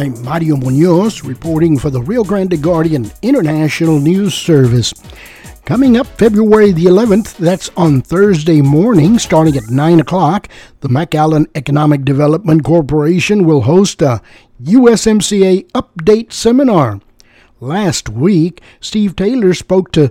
I'm Mario Munoz reporting for the Rio Grande Guardian International News Service. Coming up February the 11th, that's on Thursday morning, starting at 9 o'clock, the McAllen Economic Development Corporation will host a USMCA Update Seminar. Last week, Steve Taylor spoke to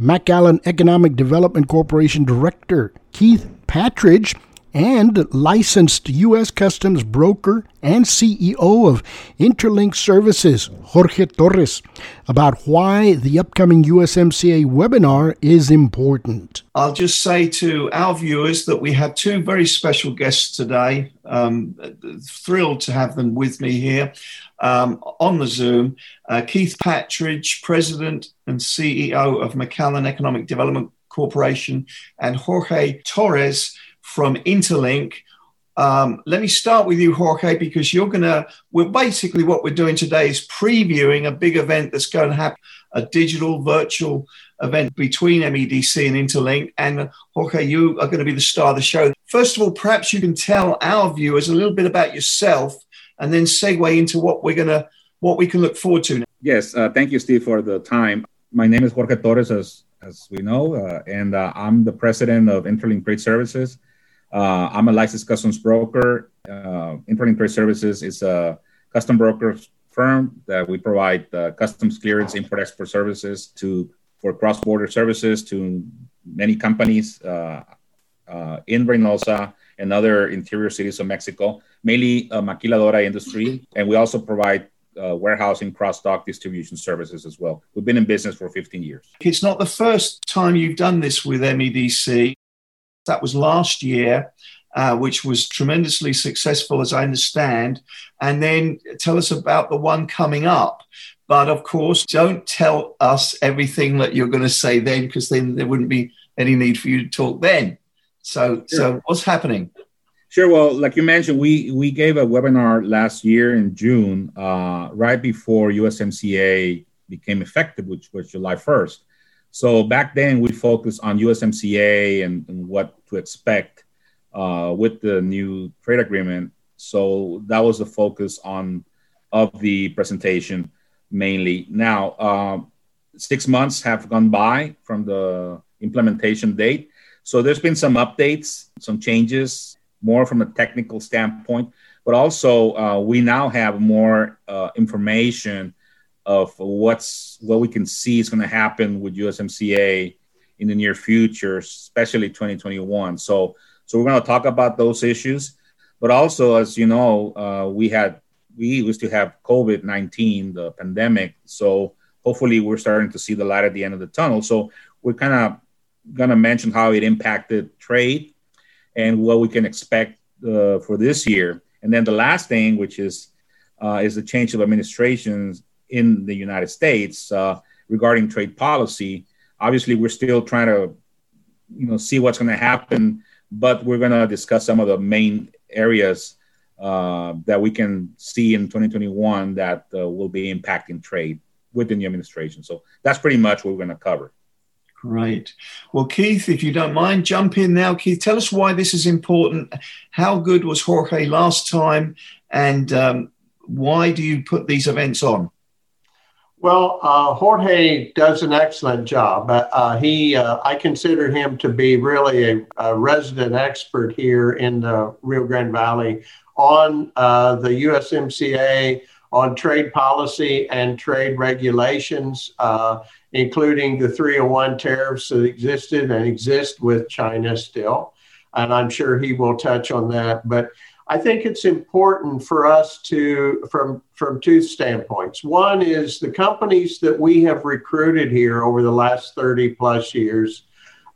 McAllen Economic Development Corporation Director Keith Patridge and licensed U.S. Customs broker and CEO of Interlink Services, Jorge Torres, about why the upcoming USMCA webinar is important. I'll just say to our viewers that we have two very special guests today. Um, thrilled to have them with me here um, on the Zoom. Uh, Keith Patridge, President and CEO of McAllen Economic Development Corporation, and Jorge Torres from Interlink. Um, let me start with you, Jorge, because you're going to, we're basically what we're doing today is previewing a big event that's going to happen, a digital virtual event between MEDC and Interlink. And Jorge, you are going to be the star of the show. First of all, perhaps you can tell our viewers a little bit about yourself and then segue into what we're going to, what we can look forward to. Yes, uh, thank you, Steve, for the time. My name is Jorge Torres, as, as we know, uh, and uh, I'm the president of Interlink Trade Services. Uh, I'm a licensed customs broker. Uh, Interlink Trade Services is a custom broker firm that we provide uh, customs clearance, import export services to for cross border services to many companies uh, uh, in Reynosa and other interior cities of Mexico, mainly uh, maquiladora industry, and we also provide uh, warehousing, cross dock distribution services as well. We've been in business for 15 years. It's not the first time you've done this with MEDC. That was last year, uh, which was tremendously successful, as I understand. And then tell us about the one coming up. But of course, don't tell us everything that you're going to say then, because then there wouldn't be any need for you to talk then. So, sure. so what's happening? Sure. Well, like you mentioned, we we gave a webinar last year in June, uh, right before USMCA became effective, which was July 1st. So back then we focused on USMCA and, and what to expect uh, with the new trade agreement. So that was the focus on of the presentation mainly. Now, um, six months have gone by from the implementation date. So there's been some updates, some changes, more from a technical standpoint, but also uh, we now have more uh, information of what's what we can see is going to happen with USMCA in the near future, especially 2021. So, so we're going to talk about those issues, but also, as you know, uh, we had we used to have COVID 19, the pandemic. So hopefully, we're starting to see the light at the end of the tunnel. So we're kind of going to mention how it impacted trade and what we can expect uh, for this year. And then the last thing, which is uh, is the change of administrations in the United States uh, regarding trade policy. Obviously, we're still trying to, you know, see what's going to happen, but we're going to discuss some of the main areas uh, that we can see in 2021 that uh, will be impacting trade within the administration. So that's pretty much what we're going to cover. Great. Well, Keith, if you don't mind, jump in now. Keith, tell us why this is important. How good was Jorge last time? And um, why do you put these events on? Well, uh, Jorge does an excellent job. Uh, he, uh, I consider him to be really a, a, resident expert here in the Rio Grande Valley on uh, the USMCA, on trade policy and trade regulations, uh, including the 301 tariffs that existed and exist with China still. And I'm sure he will touch on that. But I think it's important for us to, from, from two standpoints. One is the companies that we have recruited here over the last 30 plus years.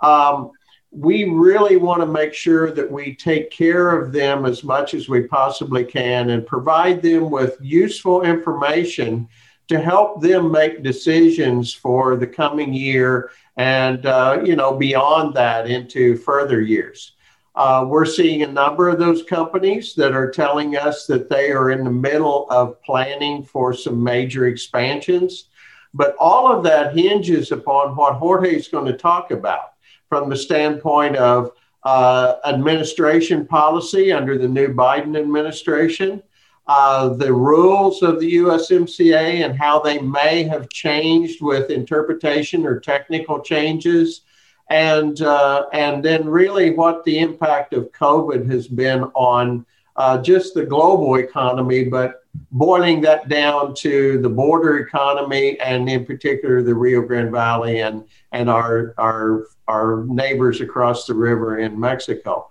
Um, we really want to make sure that we take care of them as much as we possibly can and provide them with useful information to help them make decisions for the coming year and uh, you know beyond that into further years uh, we're seeing a number of those companies that are telling us that they are in the middle of planning for some major expansions. But all of that hinges upon what Jorge is going to talk about from the standpoint of uh, administration policy under the new Biden administration, uh, the rules of the USMCA and how they may have changed with interpretation or technical changes, and uh, and then really what the impact of COVID has been on uh, just the global economy, but boiling that down to the border economy and in particular the Rio Grande Valley and and our our our neighbors across the river in Mexico.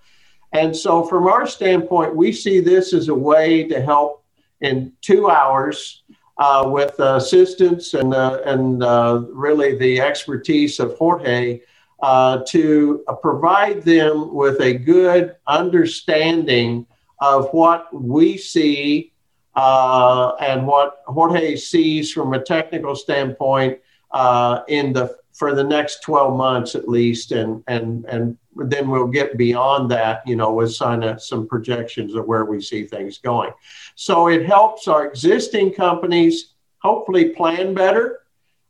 And so, from our standpoint, we see this as a way to help in two hours uh, with assistance and, uh, and uh, really the expertise of Jorge uh, to provide them with a good understanding of what we see uh, and what Jorge sees from a technical standpoint uh, in the for the next 12 months at least and and and then we'll get beyond that you know with some, some projections of where we see things going. So it helps our existing companies hopefully plan better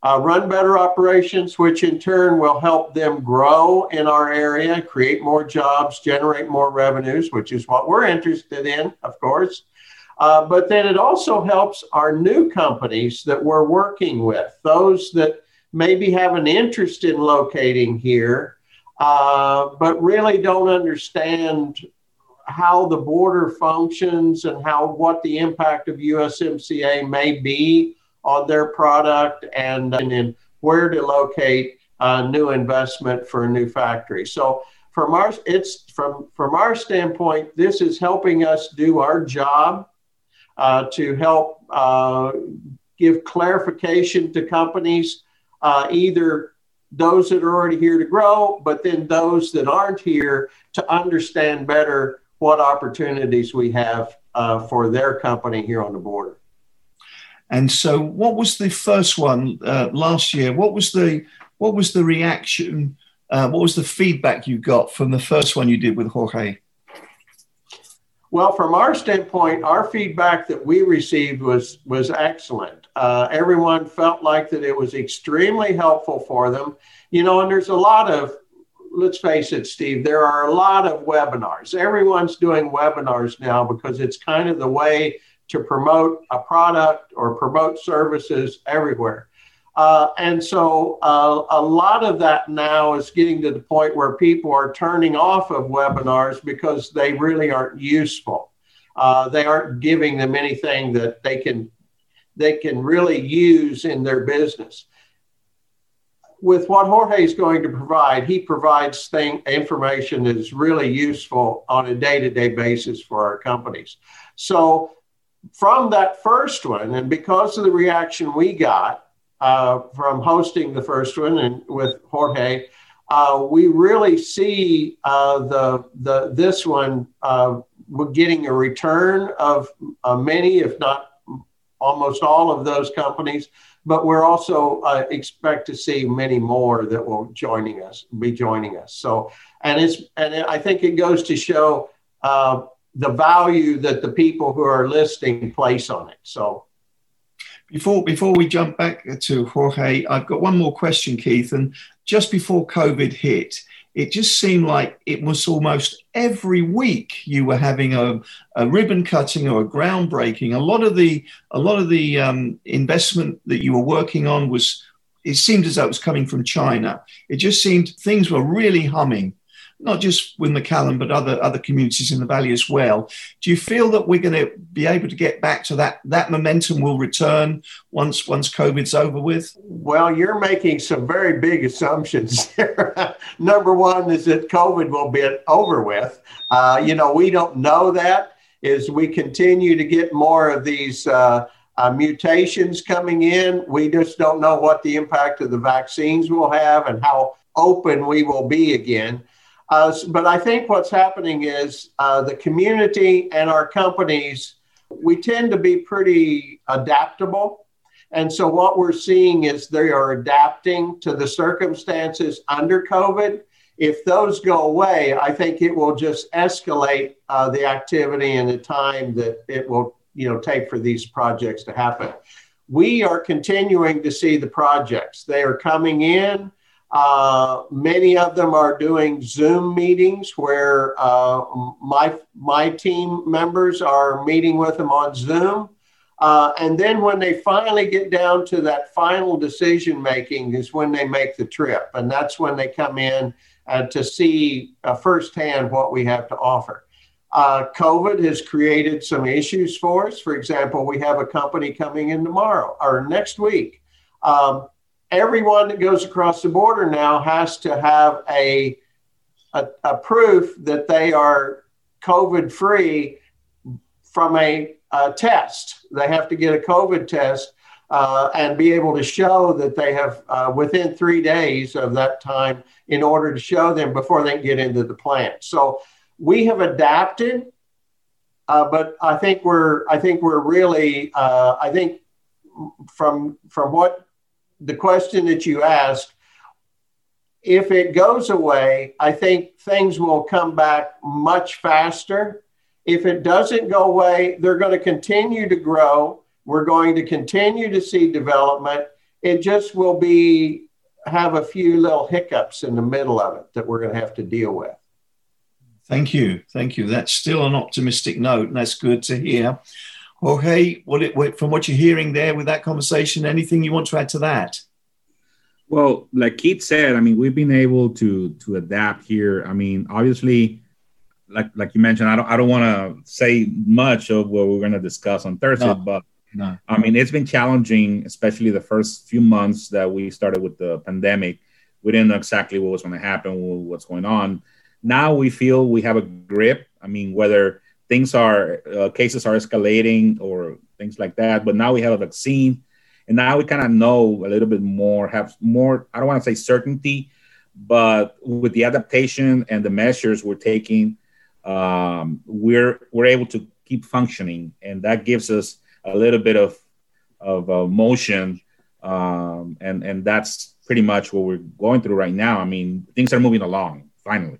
uh, run better operations which in turn will help them grow in our area create more jobs generate more revenues which is what we're interested in of course. Uh, but then it also helps our new companies that we're working with those that maybe have an interest in locating here, uh, but really don't understand how the border functions and how what the impact of USMCA may be on their product and, and where to locate a new investment for a new factory. So from our it's from from our standpoint, this is helping us do our job uh, to help uh, give clarification to companies uh, either those that are already here to grow, but then those that aren't here to understand better what opportunities we have uh, for their company here on the border. And so, what was the first one uh, last year? What was the what was the reaction? Uh, what was the feedback you got from the first one you did with Jorge? Well, from our standpoint, our feedback that we received was was excellent. Uh, everyone felt like that it was extremely helpful for them. You know, and there's a lot of let's face it, Steve, there are a lot of webinars. Everyone's doing webinars now because it's kind of the way to promote a product or promote services everywhere. Uh, and so uh, a lot of that now is getting to the point where people are turning off of webinars because they really aren't useful. Uh, they aren't giving them anything that they can they can really use in their business. With what Jorge is going to provide, he provides thing, information that is really useful on a day-to-day basis for our companies. So from that first one, and because of the reaction we got, uh, from hosting the first one and with Jorge, uh, we really see uh, the the this one uh, getting a return of uh, many, if not almost all of those companies. But we're also uh, expect to see many more that will joining us, be joining us. So, and it's and I think it goes to show the value that the people who are listing place on it. So before before we jump back to Jorge, I've got one more question, Keith. And just before COVID hit, it just seemed like it was almost every week you were having a, a ribbon cutting or a groundbreaking. A lot of the a lot of the um, investment that you were working on was it seemed as though it was coming from China. It just seemed things were really humming not just with McAllen, but other other communities in the valley as well. Do you feel that we're going to be able to get back to that that momentum will return once once COVID's over with? Well, you're making some very big assumptions. Number one is that COVID will be over with. Uh, you know, we don't know that. As we continue to get more of these. Uh, uh, mutations coming in. We just don't know what the impact of the vaccines will have and how open we will be again. Uh, but I think what's happening is uh, the community and our companies, we tend to be pretty adaptable. And so what we're seeing is they are adapting to the circumstances under COVID. If those go away, I think it will just escalate uh, the activity and the time that it will you know, take for these projects to happen. We are continuing to see the projects. They are coming in. Uh, many of them are doing Zoom meetings where uh, my my team members are meeting with them on Zoom. Uh, and then when they finally get down to that final decision making is when they make the trip, and that's when they come in uh, to see uh, firsthand what we have to offer. Uh, COVID has created some issues for us. For example, we have a company coming in tomorrow or next week. Um, everyone that goes across the border now has to have a, a, a proof that they are COVID free from a, a, test. They have to get a COVID test uh, and be able to show that they have uh, within three days of that time in order to show them before they get into the plant. So we have adapted, uh, but I think we're I think we're really uh, I think from from what the question that you asked, if it goes away, I think things will come back much faster. If it doesn't go away, they're going to continue to grow. We're going to continue to see development. It just will be have a few little hiccups in the middle of it that we're going to have to deal with. Thank you. Thank you. That's still an optimistic note, and that's good to hear. Jorge, what it, from what you're hearing there with that conversation, anything you want to add to that? Well, like Keith said, I mean, we've been able to to adapt here. I mean, obviously, like like you mentioned, I don't I don't want to say much of what we're going to discuss on Thursday, no, but no. I mean, it's been challenging, especially the first few months that we started with the pandemic. We didn't know exactly what was going to happen, what's going on. Now we feel we have a grip. I mean, whether things are uh, cases are escalating or things like that. But now we have a vaccine, and now we kind of know a little bit more, have more. I don't want to say certainty, but with the adaptation and the measures we're taking, um, we're we're able to keep functioning, and that gives us a little bit of of uh, motion, um, and and that's pretty much what we're going through right now. I mean, things are moving along finally.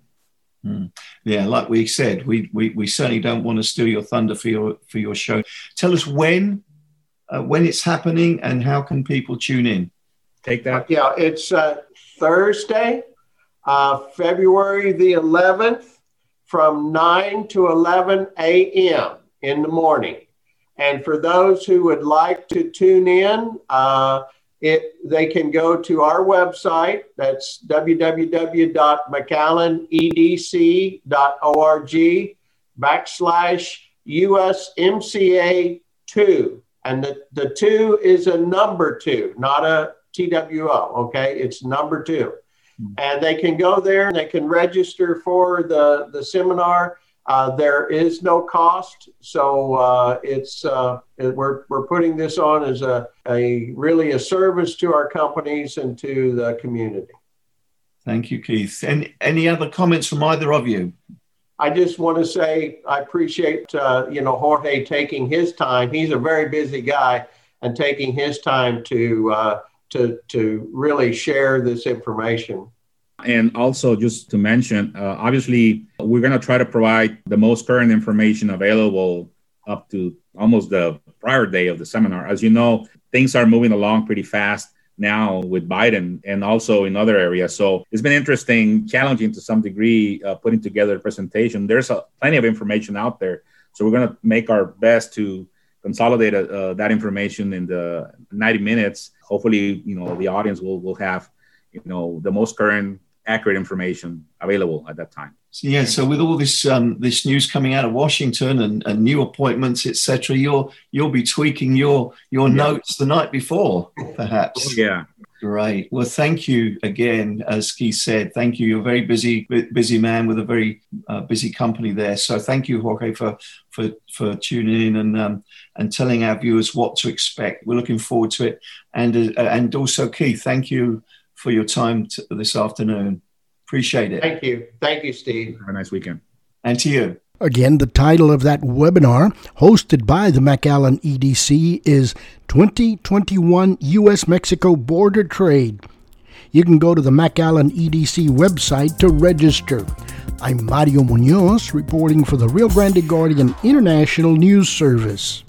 Mm. Yeah, like we said, we, we we certainly don't want to steal your thunder for your for your show. Tell us when uh, when it's happening and how can people tune in. Take that. Uh, yeah, it's uh, Thursday, uh, February the 11th, from 9 to 11 a.m. in the morning. And for those who would like to tune in, uh, it, they can go to our website. That's www.mcallenedc.org backslash USMCA 2. And the, the two is a number two, not a TWO. Okay. It's number 2 mm-hmm. And they can go there and they can register for the, the seminar. Uh, there is no cost, so uh, it's uh, we're we're putting this on as a, a really a service to our companies and to the community. Thank you, Keith. And any other comments from either of you? I just want to say I appreciate uh, you know Jorge taking his time. He's a very busy guy and taking his time to uh, to to really share this information. And also, just to mention, uh, obviously, we're going to try to provide the most current information available up to almost the prior day of the seminar. As you know, things are moving along pretty fast now with Biden and also in other areas. So it's been interesting, challenging to some degree, uh, putting together a presentation. There's a, plenty of information out there. So we're going to make our best to consolidate uh, that information in the 90 minutes. Hopefully, you know, the audience will, will have, you know, the most current accurate information available at that time. So, yeah, so with all this um, this news coming out of Washington and, and new appointments, etc., you'll you'll be tweaking your your yeah. notes the night before, perhaps. Oh, yeah. Great. Well, thank you again. As Keith said, thank you. You're a very busy busy man with a very uh, busy company there. So thank you, Jorge, for for for tuning in and um, and telling our viewers what to expect. We're looking forward to it. And uh, and also, Keith, thank you for your time t- this afternoon. Appreciate it. Thank you. Thank you, Steve. Have a nice weekend. And to you. Again, the title of that webinar, hosted by the McAllen EDC, is 2021 U.S. Mexico Border Trade. You can go to the McAllen EDC website to register. I'm Mario Munoz, reporting for the Rio Grande Guardian International News Service.